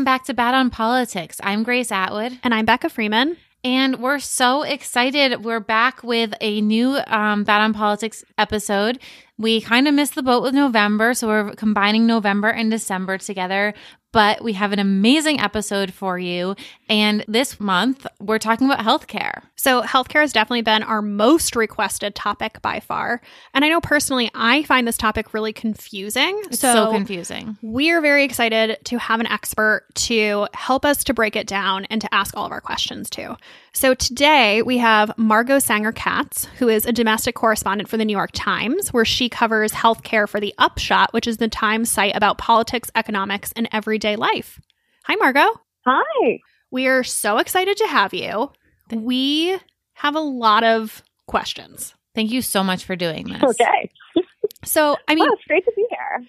Welcome back to Bad on Politics. I'm Grace Atwood. And I'm Becca Freeman. And we're so excited. We're back with a new um, Bad on Politics episode. We kind of missed the boat with November, so we're combining November and December together but we have an amazing episode for you. And this month, we're talking about healthcare. So, healthcare has definitely been our most requested topic by far. And I know personally, I find this topic really confusing. It's so, so confusing. We're very excited to have an expert to help us to break it down and to ask all of our questions too. So, today we have Margot Sanger Katz, who is a domestic correspondent for the New York Times, where she covers healthcare for the Upshot, which is the Times site about politics, economics, and everyday life. Hi, Margot. Hi. We are so excited to have you. We have a lot of questions. Thank you so much for doing this. Okay. so, I mean, oh, it's great to be here.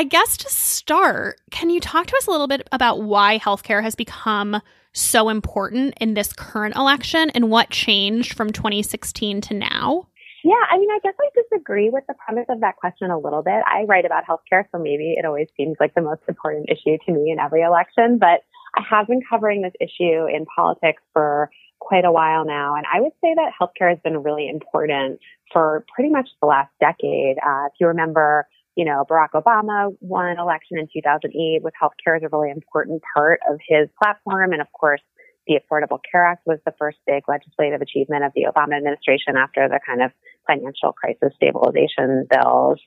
I guess to start, can you talk to us a little bit about why healthcare has become so important in this current election and what changed from 2016 to now? Yeah, I mean, I guess I disagree with the premise of that question a little bit. I write about healthcare, so maybe it always seems like the most important issue to me in every election, but I have been covering this issue in politics for quite a while now. And I would say that healthcare has been really important for pretty much the last decade. Uh, if you remember, you know, Barack Obama won election in 2008 with healthcare as a really important part of his platform. And of course, the Affordable Care Act was the first big legislative achievement of the Obama administration after the kind of financial crisis stabilization bills.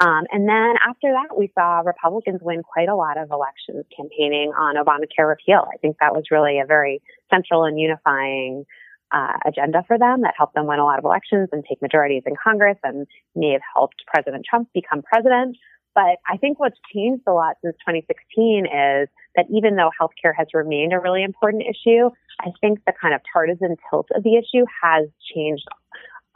Um, and then after that, we saw Republicans win quite a lot of elections campaigning on Obamacare repeal. I think that was really a very central and unifying uh, agenda for them that helped them win a lot of elections and take majorities in Congress and may have helped President Trump become president. But I think what's changed a lot since 2016 is that even though healthcare has remained a really important issue, I think the kind of partisan tilt of the issue has changed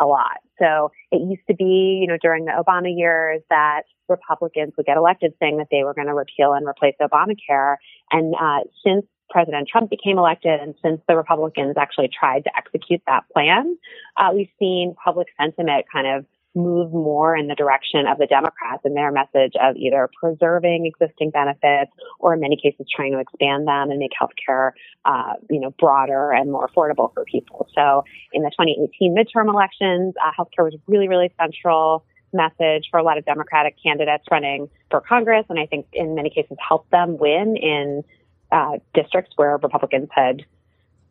a lot. So it used to be, you know, during the Obama years that Republicans would get elected saying that they were going to repeal and replace Obamacare. And uh, since President Trump became elected and since the Republicans actually tried to execute that plan, uh, we've seen public sentiment kind of move more in the direction of the Democrats and their message of either preserving existing benefits or in many cases trying to expand them and make healthcare, uh, you know, broader and more affordable for people. So in the 2018 midterm elections, uh, healthcare was really, really central message for a lot of Democratic candidates running for Congress. And I think in many cases helped them win in uh, districts where Republicans had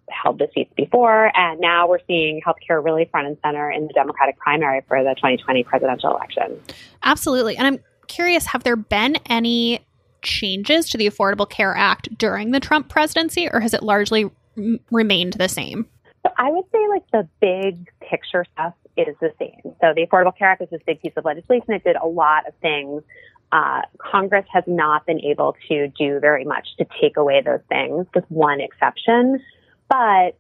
held the seats before. And now we're seeing healthcare really front and center in the Democratic primary for the 2020 presidential election. Absolutely. And I'm curious have there been any changes to the Affordable Care Act during the Trump presidency, or has it largely m- remained the same? So I would say like the big picture stuff is the same. So the Affordable Care Act is this big piece of legislation. It did a lot of things. Uh, Congress has not been able to do very much to take away those things, with one exception. But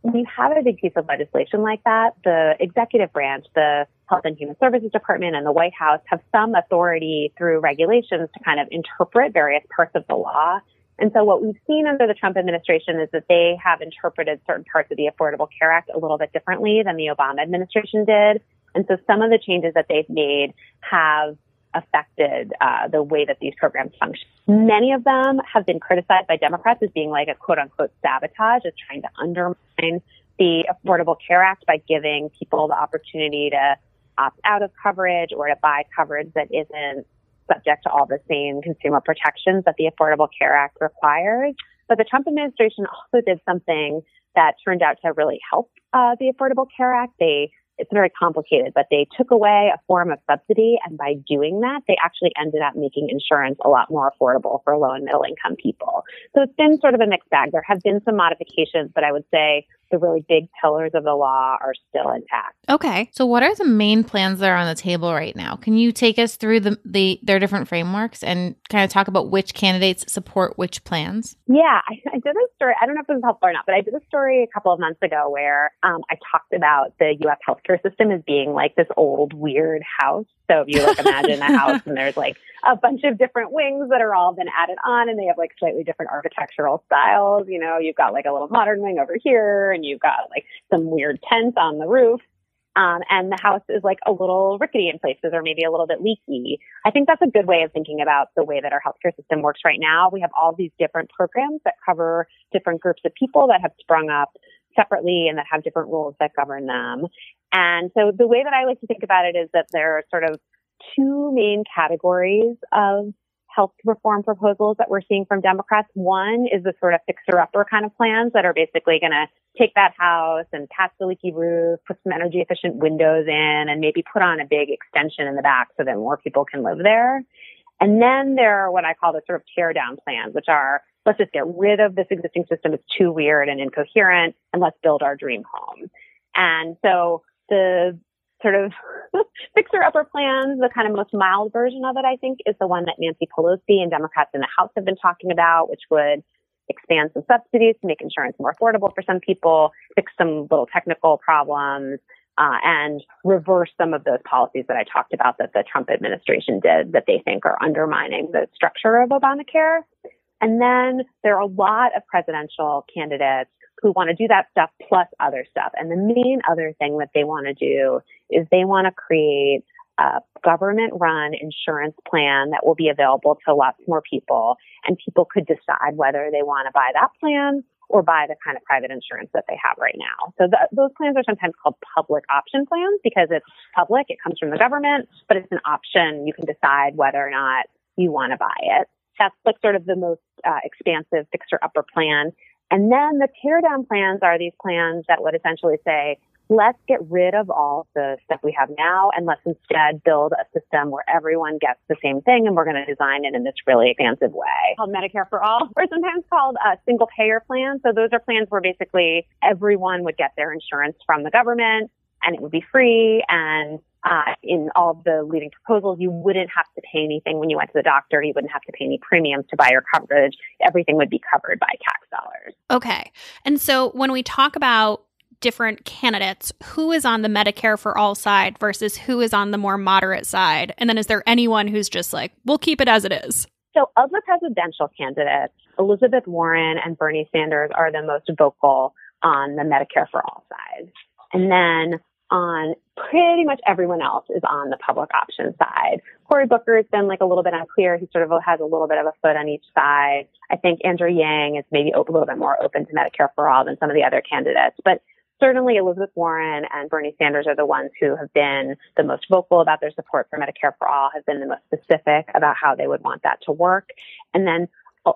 when you have a big piece of legislation like that, the executive branch, the Health and Human Services Department and the White House have some authority through regulations to kind of interpret various parts of the law. And so what we've seen under the Trump administration is that they have interpreted certain parts of the Affordable Care Act a little bit differently than the Obama administration did. And so some of the changes that they've made have affected uh, the way that these programs function. Many of them have been criticized by Democrats as being like a quote unquote sabotage, as trying to undermine the Affordable Care Act by giving people the opportunity to opt out of coverage or to buy coverage that isn't subject to all the same consumer protections that the Affordable Care Act requires. But the Trump administration also did something that turned out to really help uh, the Affordable Care Act. They it's very complicated, but they took away a form of subsidy. And by doing that, they actually ended up making insurance a lot more affordable for low and middle income people. So it's been sort of a mixed bag. There have been some modifications, but I would say the really big pillars of the law are still intact. Okay. So what are the main plans that are on the table right now? Can you take us through the, the their different frameworks and kind of talk about which candidates support which plans? Yeah, I, I did a story. I don't know if this is helpful or not, but I did a story a couple of months ago where um, I talked about the U.S. healthcare system as being like this old weird house. So if you like imagine a house and there's like a bunch of different wings that are all been added on and they have like slightly different architectural styles. You know, you've got like a little modern wing over here and you've got like some weird tents on the roof. um, and the house is like a little rickety in places or maybe a little bit leaky. I think that's a good way of thinking about the way that our healthcare system works right now. We have all these different programs that cover different groups of people that have sprung up separately and that have different rules that govern them. And so the way that I like to think about it is that there are sort of two main categories of health reform proposals that we're seeing from Democrats. One is the sort of fixer upper kind of plans that are basically going to take that house and patch the leaky roof, put some energy efficient windows in, and maybe put on a big extension in the back so that more people can live there. And then there are what I call the sort of tear down plans, which are let's just get rid of this existing system. It's too weird and incoherent and let's build our dream home. And so the sort of fixer upper plans, the kind of most mild version of it, I think, is the one that Nancy Pelosi and Democrats in the House have been talking about, which would expand some subsidies to make insurance more affordable for some people, fix some little technical problems, uh, and reverse some of those policies that I talked about that the Trump administration did that they think are undermining the structure of Obamacare. And then there are a lot of presidential candidates who want to do that stuff plus other stuff. And the main other thing that they want to do is they want to create a government run insurance plan that will be available to lots more people and people could decide whether they want to buy that plan or buy the kind of private insurance that they have right now. So those plans are sometimes called public option plans because it's public, it comes from the government, but it's an option. You can decide whether or not you want to buy it. That's like sort of the most uh, expansive fixer upper plan. And then the tear down plans are these plans that would essentially say, let's get rid of all the stuff we have now and let's instead build a system where everyone gets the same thing and we're going to design it in this really expansive way called Medicare for All or sometimes called a single payer plan. So those are plans where basically everyone would get their insurance from the government and it would be free and uh, in all of the leading proposals, you wouldn't have to pay anything when you went to the doctor. You wouldn't have to pay any premiums to buy your coverage. Everything would be covered by tax dollars. Okay. And so when we talk about different candidates, who is on the Medicare for all side versus who is on the more moderate side? And then is there anyone who's just like, we'll keep it as it is? So, of the presidential candidates, Elizabeth Warren and Bernie Sanders are the most vocal on the Medicare for all side. And then on pretty much everyone else is on the public option side. Cory Booker has been like a little bit unclear. He sort of has a little bit of a foot on each side. I think Andrew Yang is maybe a little bit more open to Medicare for all than some of the other candidates, but certainly Elizabeth Warren and Bernie Sanders are the ones who have been the most vocal about their support for Medicare for all, have been the most specific about how they would want that to work. And then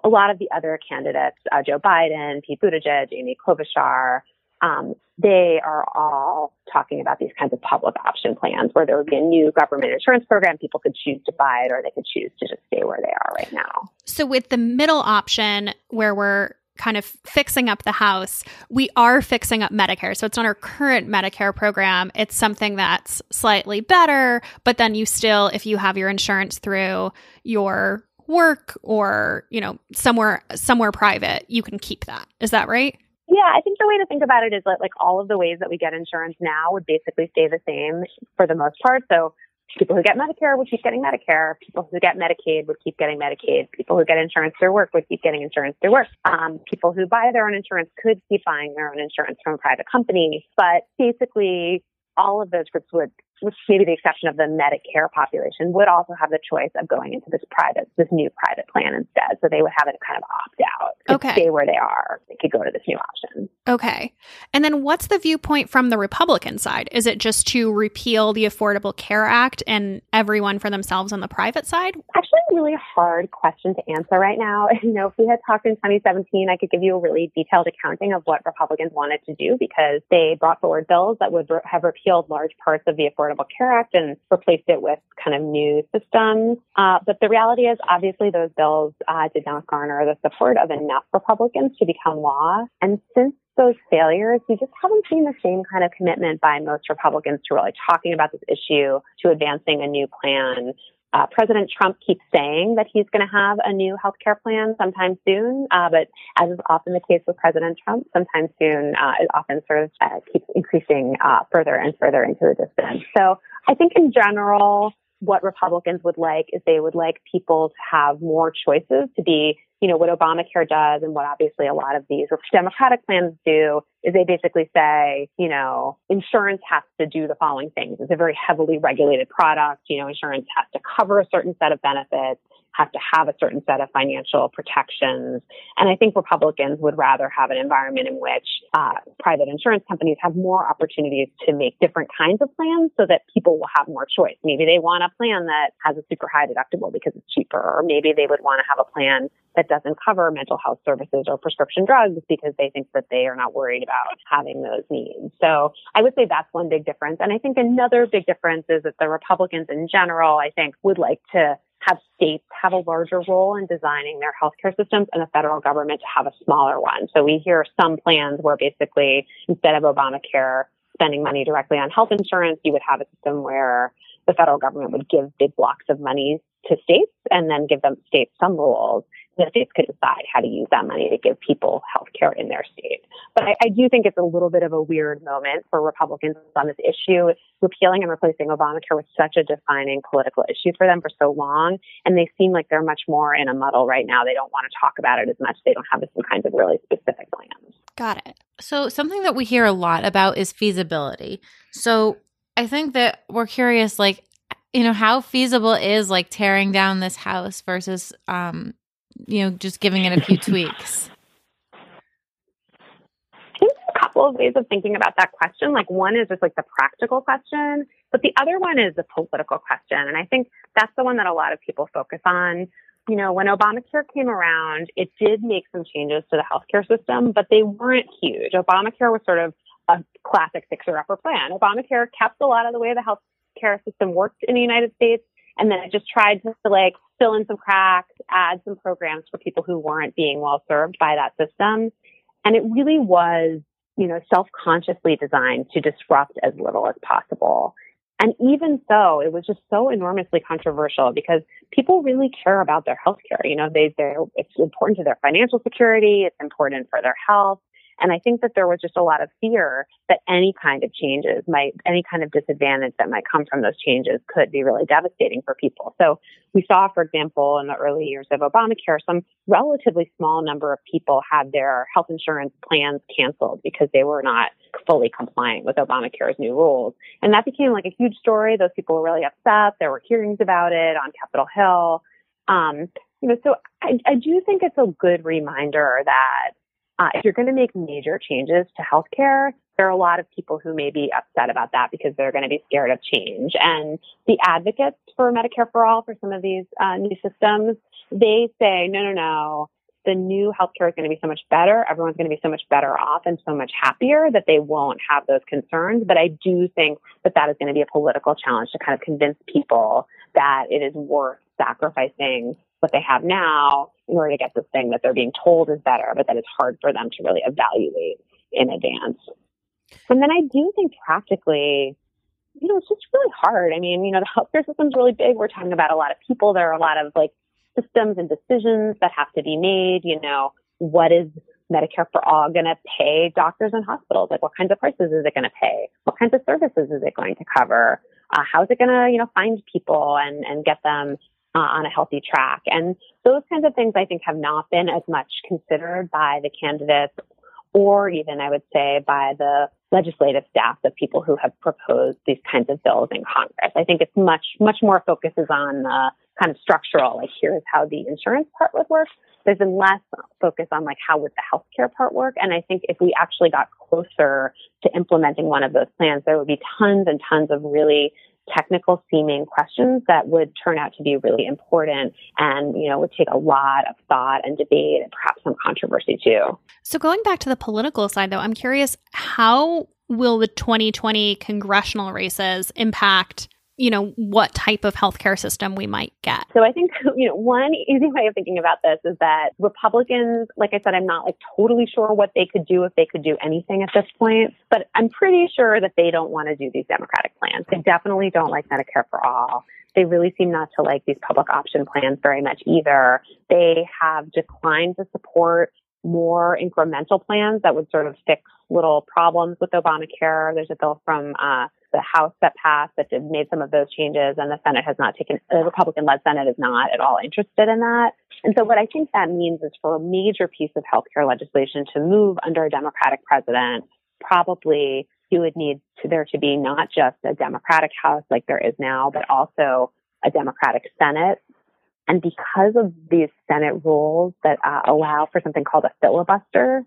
a lot of the other candidates, uh, Joe Biden, Pete Buttigieg, Amy Klobuchar, um, they are all talking about these kinds of public option plans where there would be a new government insurance program. People could choose to buy it or they could choose to just stay where they are right now. So, with the middle option where we're kind of fixing up the house, we are fixing up Medicare. So it's not our current Medicare program. It's something that's slightly better, but then you still, if you have your insurance through your work or, you know, somewhere somewhere private, you can keep that. Is that right? Yeah, I think the way to think about it is that like all of the ways that we get insurance now would basically stay the same for the most part. So people who get Medicare would keep getting Medicare. People who get Medicaid would keep getting Medicaid. People who get insurance through work would keep getting insurance through work. Um, people who buy their own insurance could keep buying their own insurance from a private company. But basically, all of those groups would with maybe the exception of the Medicare population, would also have the choice of going into this private, this new private plan instead. So they would have it kind of opt out okay. stay where they are. They could go to this new option. Okay. And then what's the viewpoint from the Republican side? Is it just to repeal the Affordable Care Act and everyone for themselves on the private side? Actually, a really hard question to answer right now. You know, if we had talked in 2017, I could give you a really detailed accounting of what Republicans wanted to do because they brought forward bills that would re- have repealed large parts of the Affordable Care Act and replaced it with kind of new systems. Uh, but the reality is, obviously, those bills uh, did not garner the support of enough Republicans to become law. And since those failures, we just haven't seen the same kind of commitment by most Republicans to really talking about this issue, to advancing a new plan, uh, President Trump keeps saying that he's going to have a new health care plan sometime soon, uh, but as is often the case with President Trump, sometime soon uh, it often sort of uh, keeps increasing uh, further and further into the distance. So I think in general, what Republicans would like is they would like people to have more choices to be you know, what Obamacare does and what obviously a lot of these Democratic plans do is they basically say, you know, insurance has to do the following things. It's a very heavily regulated product. You know, insurance has to cover a certain set of benefits have to have a certain set of financial protections. And I think Republicans would rather have an environment in which uh, private insurance companies have more opportunities to make different kinds of plans so that people will have more choice. Maybe they want a plan that has a super high deductible because it's cheaper, or maybe they would want to have a plan that doesn't cover mental health services or prescription drugs because they think that they are not worried about having those needs. So I would say that's one big difference. And I think another big difference is that the Republicans in general, I think, would like to have states have a larger role in designing their healthcare systems and the federal government to have a smaller one. So we hear some plans where basically instead of Obamacare spending money directly on health insurance, you would have a system where the federal government would give big blocks of money to states and then give them states some rules the states could decide how to use that money to give people health care in their state. But I, I, do think it's a little bit of a weird moment for Republicans on this issue. Repealing and replacing Obamacare was such a defining political issue for them for so long, and they seem like they're much more in a muddle right now. They don't want to talk about it as much. They don't have some kinds of really specific plans. Got it. So something that we hear a lot about is feasibility. So I think that we're curious, like, you know, how feasible is like tearing down this house versus um, you know, just giving it a few tweaks? I think a couple of ways of thinking about that question. Like one is just like the practical question, but the other one is the political question. And I think that's the one that a lot of people focus on. You know, when Obamacare came around, it did make some changes to the healthcare system, but they weren't huge. Obamacare was sort of a classic fixer upper plan. Obamacare kept a lot of the way the healthcare system worked in the United States and then I just tried to like fill in some cracks, add some programs for people who weren't being well served by that system. And it really was, you know, self-consciously designed to disrupt as little as possible. And even so, it was just so enormously controversial because people really care about their health care. You know, they, they're, it's important to their financial security. It's important for their health. And I think that there was just a lot of fear that any kind of changes might, any kind of disadvantage that might come from those changes could be really devastating for people. So we saw, for example, in the early years of Obamacare, some relatively small number of people had their health insurance plans canceled because they were not fully compliant with Obamacare's new rules. And that became like a huge story. Those people were really upset. There were hearings about it on Capitol Hill. Um, you know, so I, I do think it's a good reminder that uh, if you're going to make major changes to healthcare, there are a lot of people who may be upset about that because they're going to be scared of change. And the advocates for Medicare for All for some of these uh, new systems, they say, no, no, no. The new healthcare is going to be so much better. Everyone's going to be so much better off and so much happier that they won't have those concerns. But I do think that that is going to be a political challenge to kind of convince people that it is worth sacrificing what they have now in order to get this thing that they're being told is better, but that it's hard for them to really evaluate in advance. And then I do think practically, you know, it's just really hard. I mean, you know, the healthcare system's really big. We're talking about a lot of people. There are a lot of like systems and decisions that have to be made. You know, what is Medicare for all going to pay doctors and hospitals? Like, what kinds of prices is it going to pay? What kinds of services is it going to cover? Uh, how is it going to, you know, find people and, and get them uh, on a healthy track. And those kinds of things I think have not been as much considered by the candidates or even I would say by the legislative staff of people who have proposed these kinds of bills in Congress. I think it's much, much more focuses on the kind of structural, like here's how the insurance part would work. There's been less focus on like how would the healthcare part work. And I think if we actually got closer to implementing one of those plans, there would be tons and tons of really technical seeming questions that would turn out to be really important and, you know, would take a lot of thought and debate and perhaps some controversy too. So going back to the political side though, I'm curious how will the 2020 congressional races impact you know, what type of healthcare system we might get. So I think, you know, one easy way of thinking about this is that Republicans, like I said, I'm not like totally sure what they could do if they could do anything at this point, but I'm pretty sure that they don't want to do these Democratic plans. They definitely don't like Medicare for all. They really seem not to like these public option plans very much either. They have declined to support more incremental plans that would sort of fix little problems with Obamacare. There's a bill from uh, the House that passed that made some of those changes, and the Senate has not taken. The Republican-led Senate is not at all interested in that. And so, what I think that means is for a major piece of healthcare legislation to move under a Democratic president, probably you would need to, there to be not just a Democratic House like there is now, but also a Democratic Senate. And because of these Senate rules that uh, allow for something called a filibuster,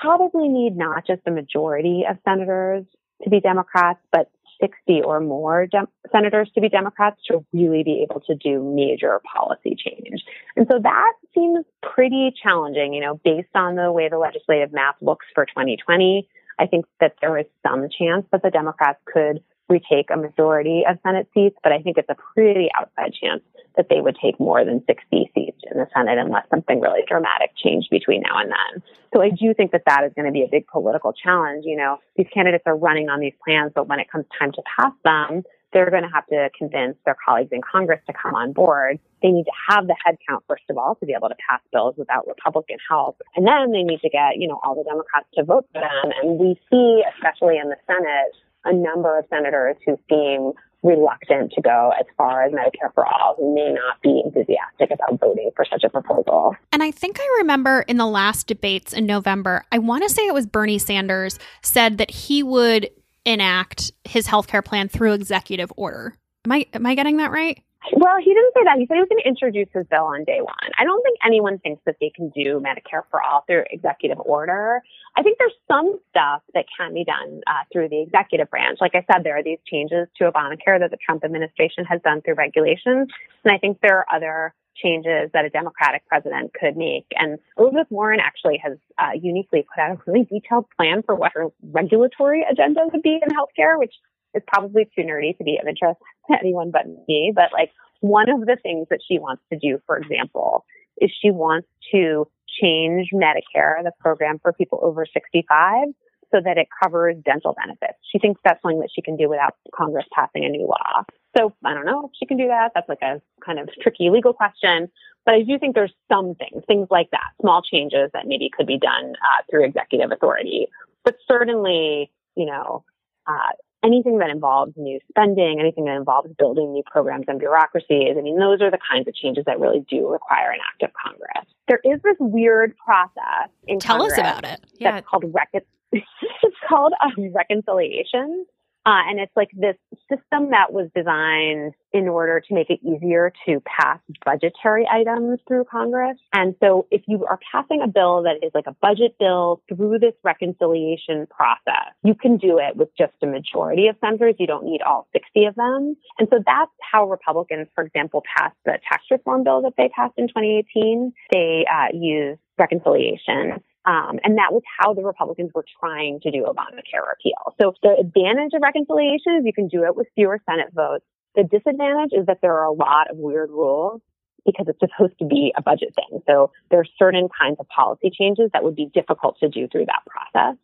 probably need not just a majority of senators to be Democrats, but 60 or more senators to be Democrats to really be able to do major policy change. And so that seems pretty challenging, you know, based on the way the legislative map looks for 2020. I think that there is some chance that the Democrats could retake a majority of Senate seats, but I think it's a pretty outside chance that they would take more than 60 seats in the Senate unless something really dramatic changed between now and then. So I do think that that is going to be a big political challenge. You know, these candidates are running on these plans, but when it comes time to pass them, they're going to have to convince their colleagues in Congress to come on board. They need to have the headcount, first of all, to be able to pass bills without Republican help. And then they need to get, you know, all the Democrats to vote for them. And we see, especially in the Senate, a number of senators who seem reluctant to go as far as Medicare for all who may not be enthusiastic about voting for such a proposal. And I think I remember in the last debates in November, I want to say it was Bernie Sanders said that he would enact his health care plan through executive order. Am I am I getting that right? Well, he didn't say that. He said he was going to introduce his bill on day one. I don't think anyone thinks that they can do Medicare for all through executive order. I think there's some stuff that can be done uh, through the executive branch. Like I said, there are these changes to Obamacare that the Trump administration has done through regulations. And I think there are other changes that a Democratic president could make. And Elizabeth Warren actually has uh, uniquely put out a really detailed plan for what her regulatory agenda would be in healthcare, which is probably too nerdy to be of interest to anyone but me. But like one of the things that she wants to do, for example, is she wants to change Medicare, the program for people over 65, so that it covers dental benefits. She thinks that's something that she can do without Congress passing a new law. So I don't know if she can do that. That's like a kind of tricky legal question. But I do think there's some things, things like that, small changes that maybe could be done uh, through executive authority. But certainly, you know, uh, anything that involves new spending, anything that involves building new programs and bureaucracies, I mean, those are the kinds of changes that really do require an act of Congress. There is this weird process in Tell Congress us about it. That's yeah. called rec- it's called um, reconciliation. Uh, and it's like this system that was designed in order to make it easier to pass budgetary items through Congress. And so if you are passing a bill that is like a budget bill through this reconciliation process, you can do it with just a majority of senators. You don't need all 60 of them. And so that's how Republicans, for example, passed the tax reform bill that they passed in 2018. They uh, used reconciliation um, and that was how the Republicans were trying to do Obamacare repeal. So the advantage of reconciliation is you can do it with fewer Senate votes. The disadvantage is that there are a lot of weird rules because it's supposed to be a budget thing. So there are certain kinds of policy changes that would be difficult to do through that process.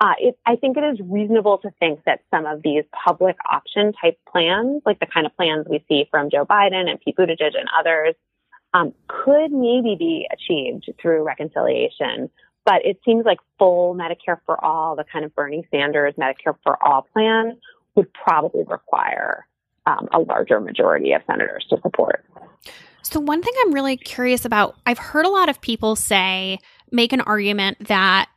Uh, it, I think it is reasonable to think that some of these public option type plans, like the kind of plans we see from Joe Biden and Pete Buttigieg and others, um, could maybe be achieved through reconciliation but it seems like full Medicare for all, the kind of Bernie Sanders Medicare for all plan, would probably require um, a larger majority of senators to support. So, one thing I'm really curious about, I've heard a lot of people say, make an argument that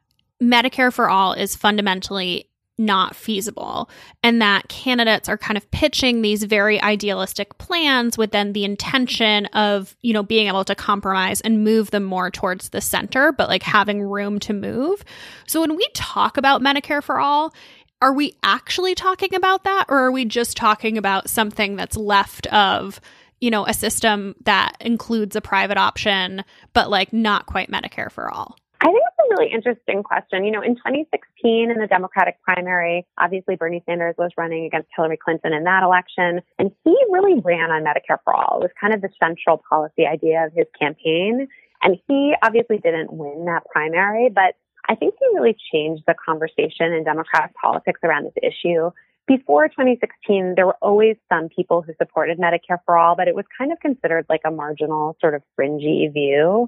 Medicare for all is fundamentally not feasible and that candidates are kind of pitching these very idealistic plans with then the intention of you know being able to compromise and move them more towards the center but like having room to move. So when we talk about medicare for all are we actually talking about that or are we just talking about something that's left of you know a system that includes a private option but like not quite medicare for all I think it's a really interesting question. You know, in 2016 in the Democratic primary, obviously Bernie Sanders was running against Hillary Clinton in that election, and he really ran on Medicare for all. It was kind of the central policy idea of his campaign. And he obviously didn't win that primary, but I think he really changed the conversation in Democratic politics around this issue. Before 2016, there were always some people who supported Medicare for all, but it was kind of considered like a marginal, sort of fringy view.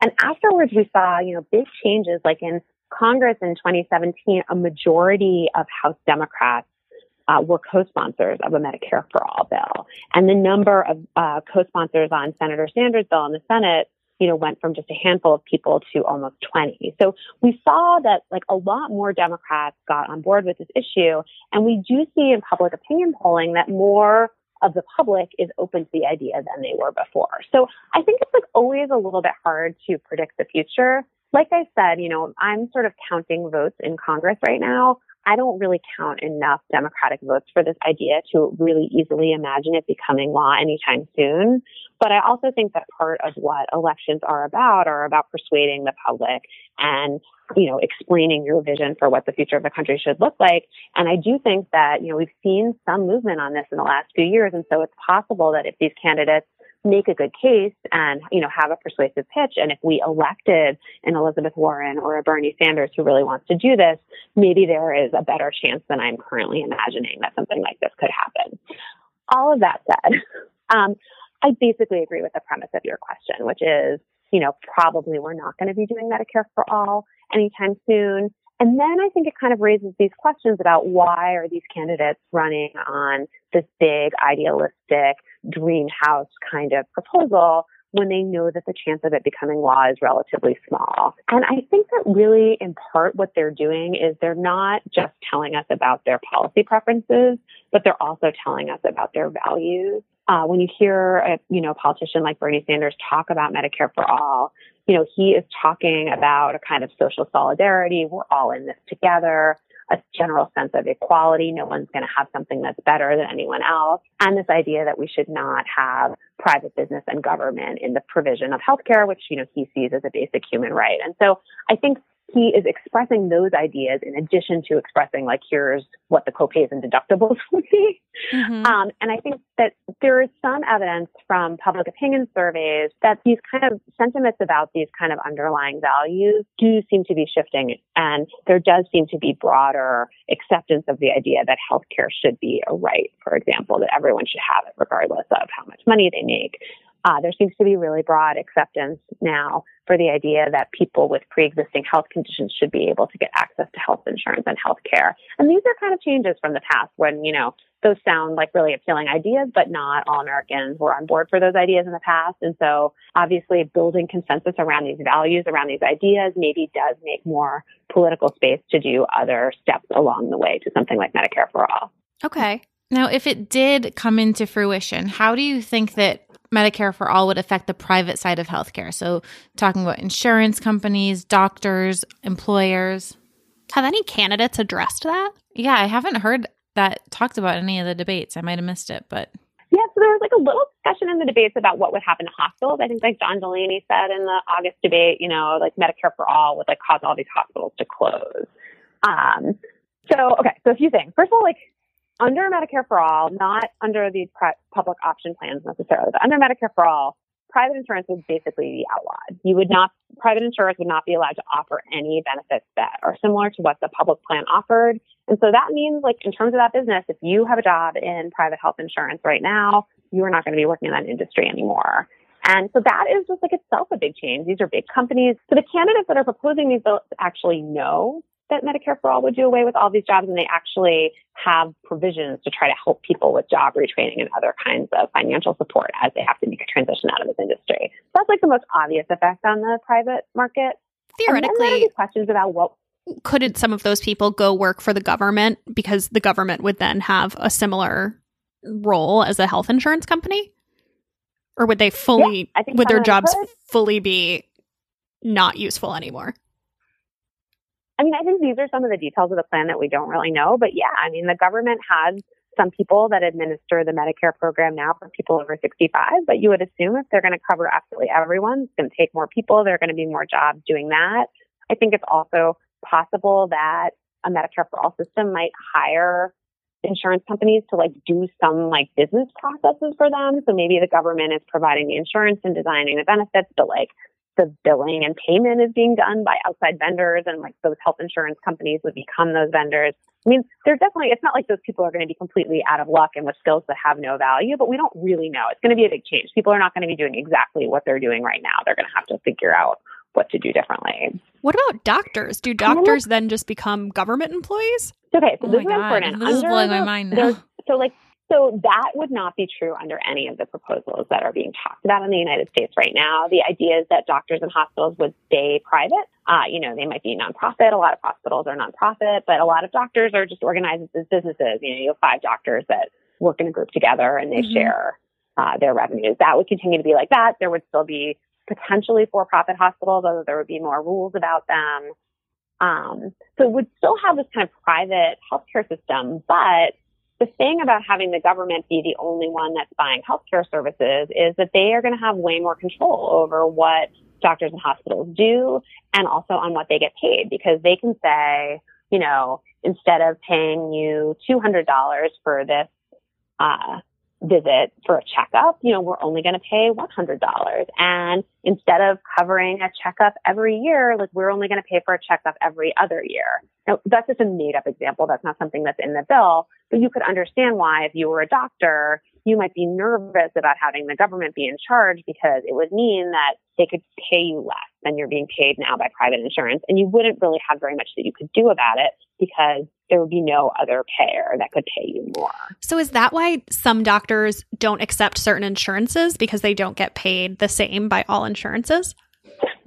And afterwards, we saw, you know, big changes like in Congress in 2017, a majority of House Democrats uh, were co-sponsors of a Medicare for All bill. And the number of uh, co-sponsors on Senator Sanders' bill in the Senate you know, went from just a handful of people to almost 20. So we saw that like a lot more Democrats got on board with this issue. And we do see in public opinion polling that more of the public is open to the idea than they were before. So I think it's like always a little bit hard to predict the future. Like I said, you know, I'm sort of counting votes in Congress right now. I don't really count enough Democratic votes for this idea to really easily imagine it becoming law anytime soon. But I also think that part of what elections are about are about persuading the public and, you know, explaining your vision for what the future of the country should look like. And I do think that, you know, we've seen some movement on this in the last few years. And so it's possible that if these candidates make a good case and, you know, have a persuasive pitch. And if we elected an Elizabeth Warren or a Bernie Sanders who really wants to do this, maybe there is a better chance than I'm currently imagining that something like this could happen. All of that said, um, I basically agree with the premise of your question, which is, you know, probably we're not going to be doing Medicare for all anytime soon. And then I think it kind of raises these questions about why are these candidates running on this big idealistic dream house kind of proposal when they know that the chance of it becoming law is relatively small. And I think that really in part what they're doing is they're not just telling us about their policy preferences, but they're also telling us about their values. Uh, when you hear a you know politician like Bernie Sanders talk about Medicare for all, you know, he is talking about a kind of social solidarity. We're all in this together, a general sense of equality. No one's going to have something that's better than anyone else. And this idea that we should not have private business and government in the provision of healthcare, which, you know, he sees as a basic human right. And so I think he is expressing those ideas in addition to expressing like here's what the copays and deductibles would be mm-hmm. um, and i think that there is some evidence from public opinion surveys that these kind of sentiments about these kind of underlying values do seem to be shifting and there does seem to be broader acceptance of the idea that healthcare should be a right for example that everyone should have it regardless of how much money they make uh, there seems to be really broad acceptance now for the idea that people with pre-existing health conditions should be able to get access to health insurance and health care. And these are kind of changes from the past when, you know, those sound like really appealing ideas, but not all Americans were on board for those ideas in the past. And so obviously building consensus around these values, around these ideas maybe does make more political space to do other steps along the way to something like Medicare for all. Okay. Now, if it did come into fruition, how do you think that Medicare for all would affect the private side of healthcare. So, talking about insurance companies, doctors, employers. Have any candidates addressed that? Yeah, I haven't heard that talked about any of the debates. I might have missed it, but. Yeah, so there was like a little discussion in the debates about what would happen to hospitals. I think like John Delaney said in the August debate, you know, like Medicare for all would like cause all these hospitals to close. Um, so, okay, so a few things. First of all, like under Medicare for all, not under these public option plans necessarily, but under Medicare for all, private insurance would basically be outlawed. You would not, private insurers would not be allowed to offer any benefits that are similar to what the public plan offered. And so that means, like, in terms of that business, if you have a job in private health insurance right now, you are not going to be working in that industry anymore. And so that is just like itself a big change. These are big companies. So the candidates that are proposing these bills actually know that Medicare for All would do away with all these jobs, and they actually have provisions to try to help people with job retraining and other kinds of financial support as they have to make a transition out of this industry. So that's like the most obvious effect on the private market. Theoretically, questions about what couldn't some of those people go work for the government because the government would then have a similar role as a health insurance company? Or would they fully, yeah, would their jobs could. fully be not useful anymore? I mean, I think these are some of the details of the plan that we don't really know. But yeah, I mean, the government has some people that administer the Medicare program now for people over 65, but you would assume if they're going to cover absolutely everyone, it's going to take more people. There are going to be more jobs doing that. I think it's also possible that a Medicare for all system might hire insurance companies to like do some like business processes for them. So maybe the government is providing the insurance and designing the benefits, but like the billing and payment is being done by outside vendors and like those health insurance companies would become those vendors. I mean, there's definitely, it's not like those people are going to be completely out of luck and with skills that have no value, but we don't really know. It's going to be a big change. People are not going to be doing exactly what they're doing right now. They're going to have to figure out what to do differently. What about doctors? Do doctors then just become government employees? Okay, so oh this is God. important. This is Under blowing my mind now. So like so that would not be true under any of the proposals that are being talked about in the United States right now. The idea is that doctors and hospitals would stay private. Uh, you know, they might be nonprofit. A lot of hospitals are nonprofit, but a lot of doctors are just organized as businesses. You know, you have five doctors that work in a group together and they Mhm. share uh, their revenues. That would continue to be like that. There would still be potentially for-profit hospitals, although there would be more rules about them. Um, so it would still have this kind of private healthcare system, but the thing about having the government be the only one that's buying healthcare services is that they are going to have way more control over what doctors and hospitals do and also on what they get paid because they can say, you know, instead of paying you $200 for this, uh, visit for a checkup, you know, we're only going to pay $100. And instead of covering a checkup every year, like we're only going to pay for a checkup every other year. Now, that's just a made up example. That's not something that's in the bill, but you could understand why if you were a doctor, you might be nervous about having the government be in charge because it would mean that they could pay you less than you're being paid now by private insurance. And you wouldn't really have very much that you could do about it because there would be no other payer that could pay you more. So is that why some doctors don't accept certain insurances because they don't get paid the same by all insurances?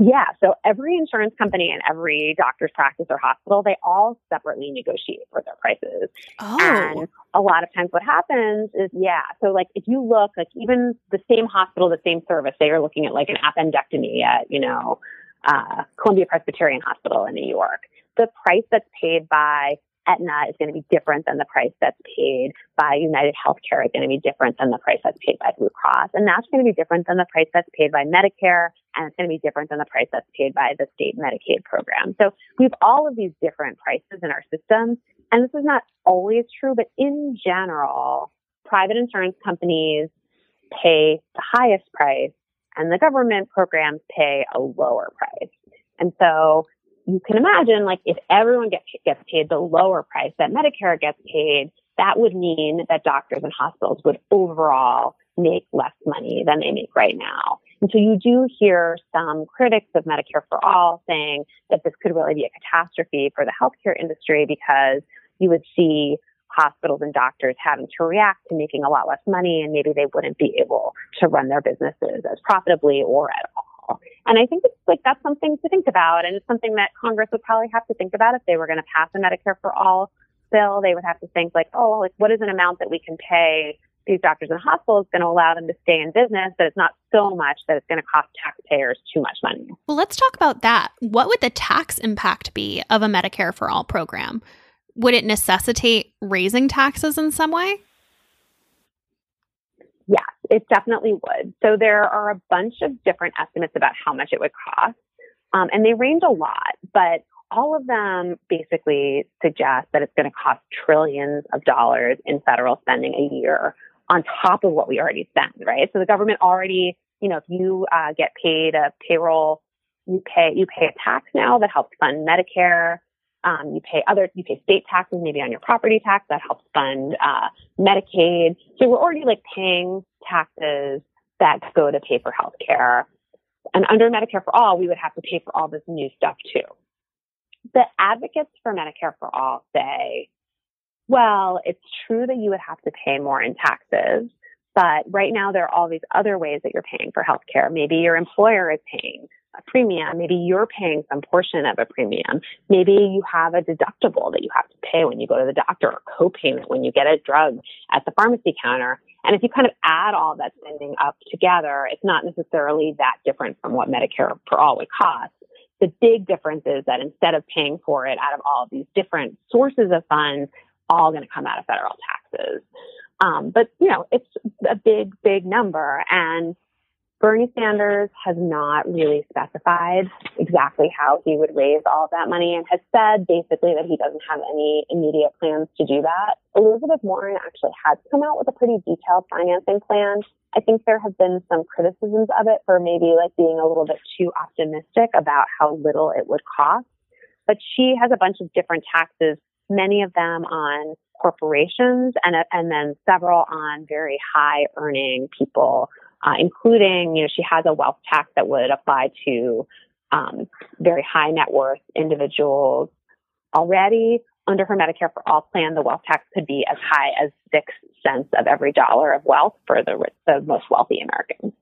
Yeah. So every insurance company and every doctor's practice or hospital, they all separately negotiate for their prices. Oh. And a lot of times what happens is, yeah. So like if you look, like even the same hospital, the same service, they are looking at like an appendectomy at, you know, uh, Columbia Presbyterian Hospital in New York. The price that's paid by Aetna is going to be different than the price that's paid by United Healthcare is going to be different than the price that's paid by Blue Cross. And that's going to be different than the price that's paid by Medicare. And it's going to be different than the price that's paid by the state Medicaid program. So we have all of these different prices in our system. And this is not always true, but in general, private insurance companies pay the highest price and the government programs pay a lower price. And so you can imagine like if everyone gets gets paid the lower price that Medicare gets paid, that would mean that doctors and hospitals would overall make less money than they make right now. And so you do hear some critics of Medicare for All saying that this could really be a catastrophe for the healthcare industry because you would see hospitals and doctors having to react to making a lot less money and maybe they wouldn't be able to run their businesses as profitably or at all. And I think it's like that's something to think about and it's something that Congress would probably have to think about if they were going to pass a Medicare for all bill. They would have to think like, oh, like what is an amount that we can pay these doctors and hospitals going to allow them to stay in business, but it's not so much that it's going to cost taxpayers too much money. Well, let's talk about that. What would the tax impact be of a Medicare for All program? Would it necessitate raising taxes in some way? It definitely would. So there are a bunch of different estimates about how much it would cost, um, and they range a lot, but all of them basically suggest that it's going to cost trillions of dollars in federal spending a year on top of what we already spend, right? So the government already, you know, if you uh, get paid a payroll, you pay you pay a tax now that helps fund Medicare. Um, you pay other, you pay state taxes, maybe on your property tax that helps fund uh, Medicaid. So we're already like paying taxes that go to pay for healthcare. And under Medicare for All, we would have to pay for all this new stuff too. The advocates for Medicare for All say, well, it's true that you would have to pay more in taxes, but right now there are all these other ways that you're paying for healthcare. Maybe your employer is paying a premium. Maybe you're paying some portion of a premium. Maybe you have a deductible that you have to pay when you go to the doctor or co-payment when you get a drug at the pharmacy counter. And if you kind of add all that spending up together, it's not necessarily that different from what Medicare for all would cost. The big difference is that instead of paying for it out of all of these different sources of funds, all going to come out of federal taxes. Um, but you know, it's a big, big number, and Bernie Sanders has not really specified exactly how he would raise all of that money and has said basically that he doesn't have any immediate plans to do that. Elizabeth Warren actually has come out with a pretty detailed financing plan. I think there have been some criticisms of it for maybe like being a little bit too optimistic about how little it would cost. But she has a bunch of different taxes, many of them on corporations and, and then several on very high earning people uh, including, you know, she has a wealth tax that would apply to um, very high net worth individuals already. under her Medicare for All plan, the wealth tax could be as high as six cents of every dollar of wealth for the, the most wealthy Americans.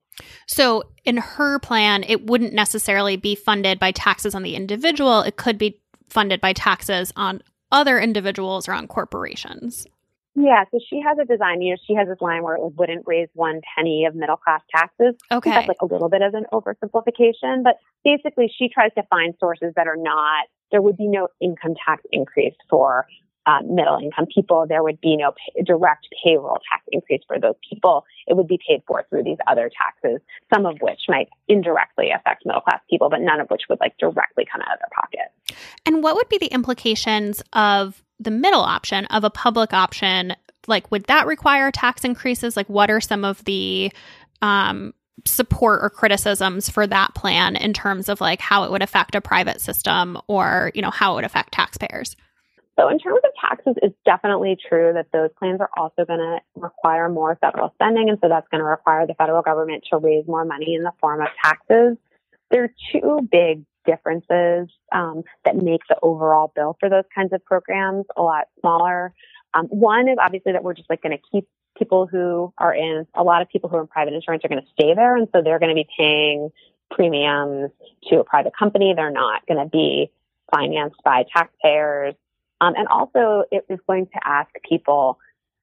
So, in her plan, it wouldn't necessarily be funded by taxes on the individual. It could be funded by taxes on other individuals or on corporations. Yeah, so she has a design. You know, she has this line where it wouldn't raise one penny of middle class taxes. Okay, that's like a little bit of an oversimplification, but basically, she tries to find sources that are not. There would be no income tax increase for um, middle income people. There would be no pay, direct payroll tax increase for those people. It would be paid for through these other taxes, some of which might indirectly affect middle class people, but none of which would like directly come out of their pocket. And what would be the implications of the middle option of a public option? Like, would that require tax increases? Like, what are some of the um, support or criticisms for that plan in terms of like how it would affect a private system or you know how it would affect taxpayers so in terms of taxes, it's definitely true that those plans are also going to require more federal spending. And so that's going to require the federal government to raise more money in the form of taxes. There are two big differences um, that make the overall bill for those kinds of programs a lot smaller. Um, one is obviously that we're just like going to keep people who are in, a lot of people who are in private insurance are going to stay there. And so they're going to be paying premiums to a private company. They're not going to be financed by taxpayers. Um, and also, it is going to ask people,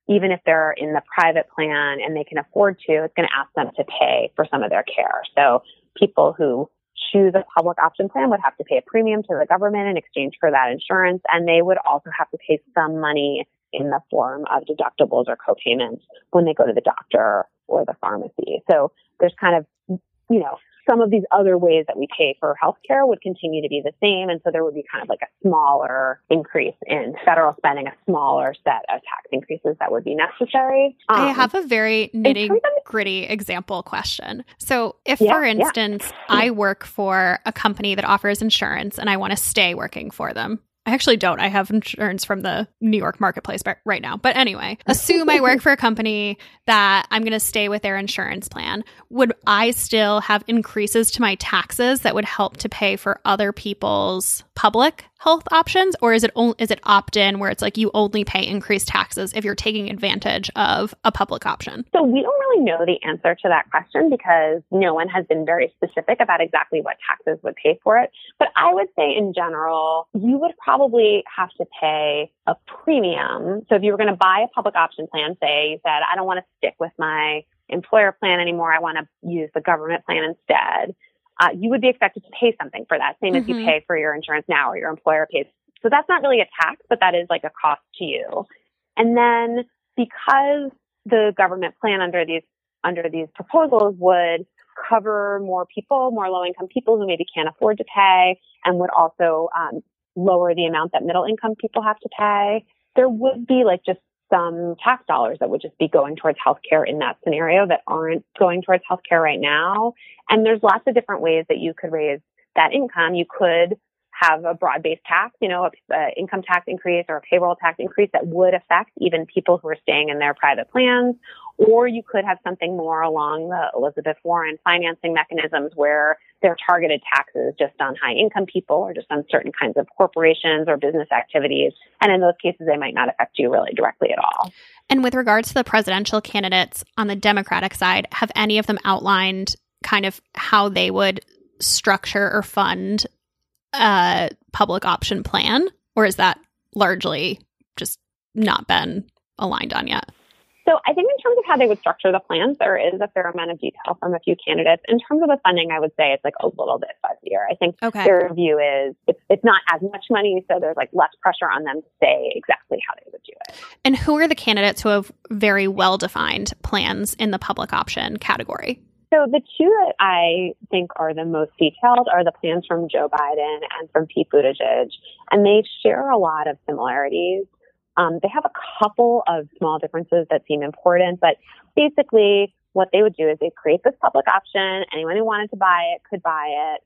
even if they're in the private plan and they can afford to, it's going to ask them to pay for some of their care. So people who choose a public option plan would have to pay a premium to the government in exchange for that insurance. And they would also have to pay some money in the form of deductibles or co-payments when they go to the doctor or the pharmacy. So there's kind of, you know, some of these other ways that we pay for healthcare would continue to be the same. And so there would be kind of like a smaller increase in federal spending, a smaller set of tax increases that would be necessary. Um, I have a very nitty gritty example question. So if, yeah, for instance, yeah. I work for a company that offers insurance and I want to stay working for them, I actually don't. I have insurance from the New York marketplace right now. But anyway, assume I work for a company that I'm going to stay with their insurance plan. Would I still have increases to my taxes that would help to pay for other people's public health options or is it only is it opt-in where it's like you only pay increased taxes if you're taking advantage of a public option? So we don't really know the answer to that question because no one has been very specific about exactly what taxes would pay for it. But I would say in general, you would probably have to pay a premium. So if you were going to buy a public option plan, say you said, I don't want to stick with my employer plan anymore. I want to use the government plan instead uh, you would be expected to pay something for that, same mm-hmm. as you mm-hmm. pay for your insurance now or your employer pays. So that's not really a tax, but that is like a cost to you. And then because the government plan under these under these proposals would cover more people, more low income people who maybe can't afford to pay, and would also um, lower the amount that middle income people have to pay. There would be like just some tax dollars that would just be going towards healthcare in that scenario that aren't going towards healthcare right now. And there's lots of different ways that you could raise that income. You could have a broad-based tax, you know, an income tax increase or a payroll tax increase that would affect even people who are staying in their private plans. Or you could have something more along the Elizabeth Warren financing mechanisms where they're targeted taxes just on high income people or just on certain kinds of corporations or business activities. And in those cases, they might not affect you really directly at all. And with regards to the presidential candidates on the Democratic side, have any of them outlined kind of how they would structure or fund a public option plan? Or is that largely just not been aligned on yet? So I think in terms of how they would structure the plans, there is a fair amount of detail from a few candidates. In terms of the funding, I would say it's like a little bit fuzzier. I think okay. their view is it's, it's not as much money, so there's like less pressure on them to say exactly how they would do it. And who are the candidates who have very well defined plans in the public option category? So the two that I think are the most detailed are the plans from Joe Biden and from Pete Buttigieg, and they share a lot of similarities. Um, they have a couple of small differences that seem important, but basically what they would do is they create this public option. Anyone who wanted to buy it could buy it.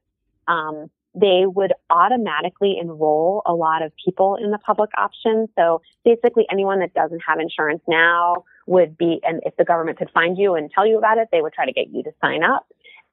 Um, they would automatically enroll a lot of people in the public option. So basically anyone that doesn't have insurance now would be, and if the government could find you and tell you about it, they would try to get you to sign up.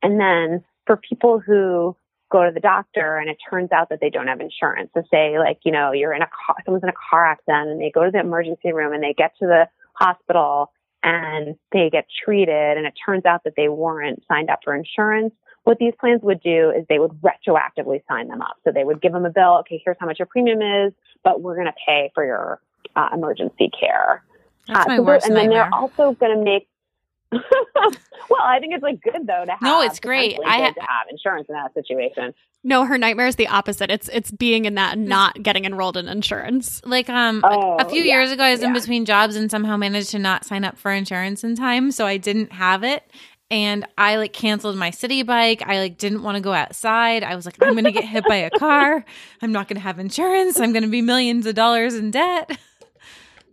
And then for people who go to the doctor and it turns out that they don't have insurance. So say like, you know, you're in a car, someone's in a car accident and they go to the emergency room and they get to the hospital and they get treated and it turns out that they weren't signed up for insurance. What these plans would do is they would retroactively sign them up. So they would give them a bill. Okay, here's how much your premium is, but we're going to pay for your uh, emergency care. That's Uh, my so worst and then they're also going to make. well, I think it's like good though to have. No, it's great. potentially I good to have insurance in that situation. No, her nightmare is the opposite. It's it's being in that and not getting enrolled in insurance. like um Oh, a few yeah, years ago I was in between jobs and somehow managed to not sign up for insurance in time, so I didn't have it. And I like canceled my Citi Bike. I like didn't want to go outside. I was like, I'm gonna get hit by a car. I'm not gonna have insurance. I'm gonna be millions of dollars in debt.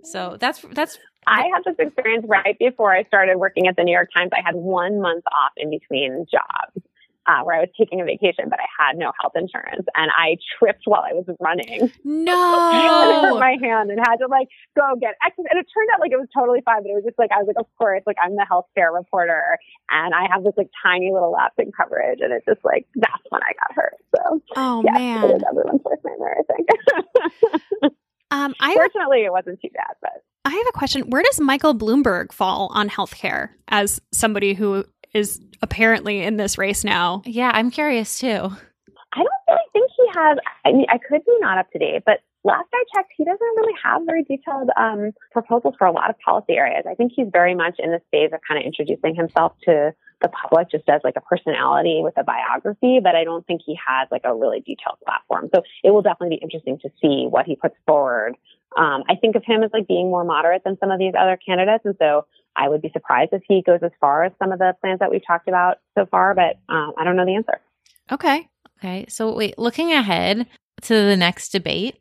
So that's that's I had this experience right before I started working at the New York Times. I had one month off in between jobs. Uh, where I was taking a vacation, but I had no health insurance, and I tripped while I was running. No, and hurt my hand and had to like go get exercise. And it turned out like it was totally fine, but it was just like I was like, of course, like I'm the healthcare reporter and I have this like tiny little lapse in coverage, and it's just like that's when I got hurt. So Oh yeah, man. it was everyone's worst nightmare, I think. Um, I have, Fortunately, it wasn't too bad, but I have a question. Where does Michael Bloomberg fall on healthcare as somebody who is apparently in this race now? yeah, I'm curious too. I don't really think he has. I mean, I could be not up to date, but last I checked, he doesn't really have very detailed um, proposals for a lot of policy areas. I think he's very much in this phase of kind of introducing himself to the public just as like a personality with a biography, but I don't think he has like a really detailed platform. So it will definitely be interesting to see what he puts forward. Um, I think of him as like being more moderate than some of these other candidates, and so I would be surprised if he goes as far as some of the plans that we've talked about so far. But um, I don't know the answer. Okay. Okay. So wait, looking ahead to the next debate,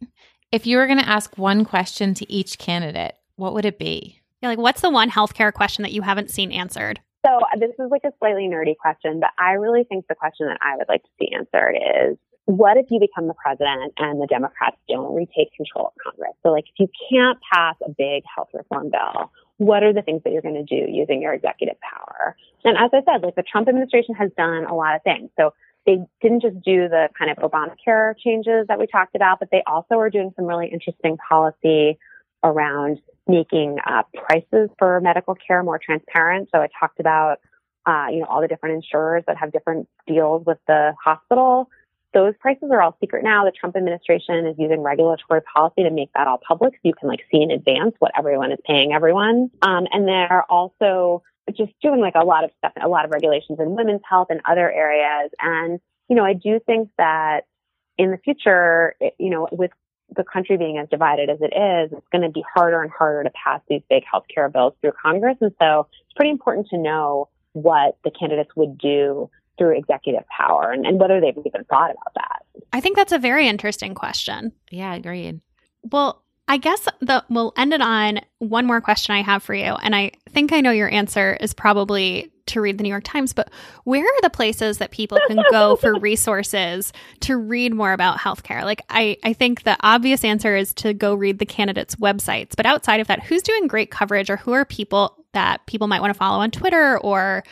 if you were gonna ask one question to each candidate, what would it be? Yeah, like what's the one healthcare question that you haven't seen answered? So this is like a slightly nerdy question, but I really think the question that I would like to see answered is what if you become the president and the Democrats don't retake control of Congress? So like if you can't pass a big health reform bill, what are the things that you're going to do using your executive power? And as I said, like the Trump administration has done a lot of things. So they didn't just do the kind of Obamacare changes that we talked about, but they also are doing some really interesting policy around making uh, prices for medical care more transparent. So I talked about, uh, you know, all the different insurers that have different deals with the hospital. Those prices are all secret now. The Trump administration is using regulatory policy to make that all public, so you can like see in advance what everyone is paying everyone. Um, and they're also just doing like a lot of stuff, a lot of regulations in women's health and other areas. And you know, I do think that in the future, you know, with the country being as divided as it is, it's going to be harder and harder to pass these big healthcare bills through Congress. And so it's pretty important to know what the candidates would do through executive power and, and whether they've even thought about that. I think that's a very interesting question. Yeah, agreed. Well, I guess the we'll end it on one more question I have for you, and I think I know your answer is probably to read the New York Times. But where are the places that people can go for resources to read more about healthcare? Like, I I think the obvious answer is to go read the candidates' websites. But outside of that, who's doing great coverage, or who are people that people might want to follow on Twitter or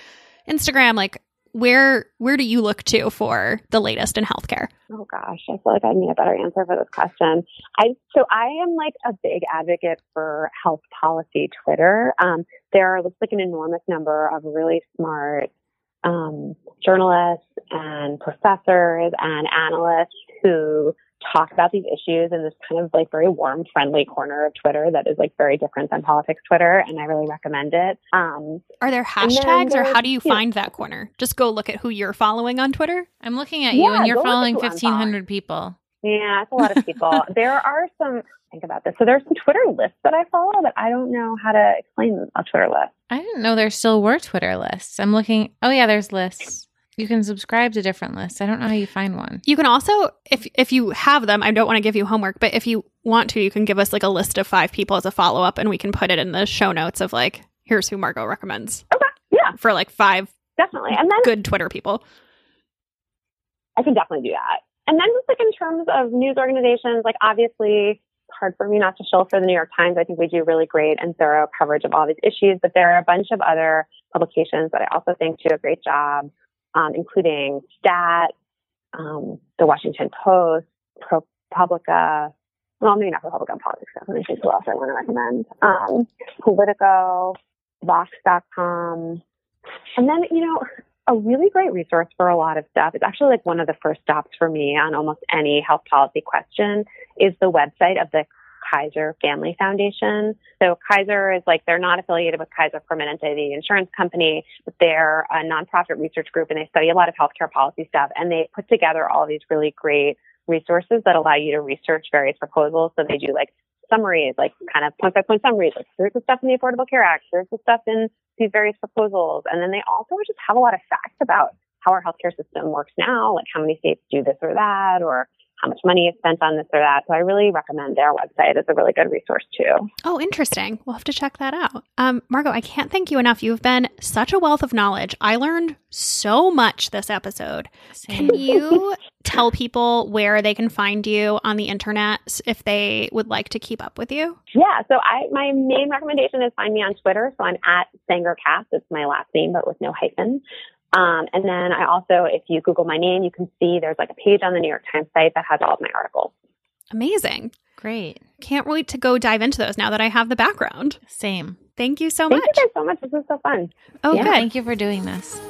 Instagram? Like, where where do you look to for the latest in healthcare? Oh gosh, I feel like I need a better answer for this question. I so I am like a big advocate for health policy Twitter. Um, there are looks like an enormous number of really smart um, journalists and professors and analysts who talk about these issues in this kind of like very warm, friendly corner of Twitter that is like very different than politics Twitter, and I really recommend it. Um, Are there hashtags or how do you yeah. find that corner? Just go look at who you're following on Twitter. I'm looking at you Yeah, and you're go look at following 1,500 people. Yeah, it's a lot of people. there are some, think about this. So there's some Twitter lists that I follow, but I don't know how to explain a Twitter list. I didn't know there still were Twitter lists. I'm looking. Oh, yeah, there's lists. You can subscribe to different lists. I don't know how you find one. You can also, if if you have them, I don't want to give you homework, but if you want to, you can give us like a list of five people as a follow up, and we can put it in the show notes of like, here's who Margot recommends Okay. Yeah, for like five definitely. And then good Twitter people. I can definitely do that. And then just like in terms of news organizations, like obviously it's hard for me not to shill for the New York Times. I think we do really great and thorough coverage of all these issues, but there are a bunch of other publications that I also think do a great job, um, including Stat, um, the Washington Post, ProPublica, well, maybe not ProPublica politics stuff. Let me think who else I want to recommend. Um, Politico, Vox.com. And then, you know, a really great resource for a lot of stuff. It's actually like one of the first stops for me on almost any health policy question is the website of the Kaiser Family Foundation. So Kaiser is like, they're not affiliated with Kaiser Permanente, the insurance company, but they're a nonprofit research group and they study a lot of healthcare policy stuff. And they put together all these really great resources that allow you to research various proposals. So they do like summaries, like kind of point by point summaries. Like here's the stuff in the Affordable Care Act. Here's the stuff in these various proposals. And then they also just have a lot of facts about how our healthcare system works now, like how many states do this or that, or how much money is spent on this or that. So I really recommend their website. It's a really good resource too. Oh, interesting. We'll have to check that out. Um, Margot, I can't thank you enough. You've been such a wealth of knowledge. I learned so much this episode. Same. Can you tell people where they can find you on the internet if they would like to keep up with you? Yeah. So I, my main recommendation is find me on Twitter. So I'm at SangerKatz. It's my last name, but with no hyphen. Um, and then I also, if you Google my name, you can see there's like a page on the New York Times site that has all of my articles. Amazing. Great. Can't wait to go dive into those now that I have the background. Same. Thank you so Thank much. Thank you guys so much. This was so fun. Oh, yeah. good. Thank you for doing this.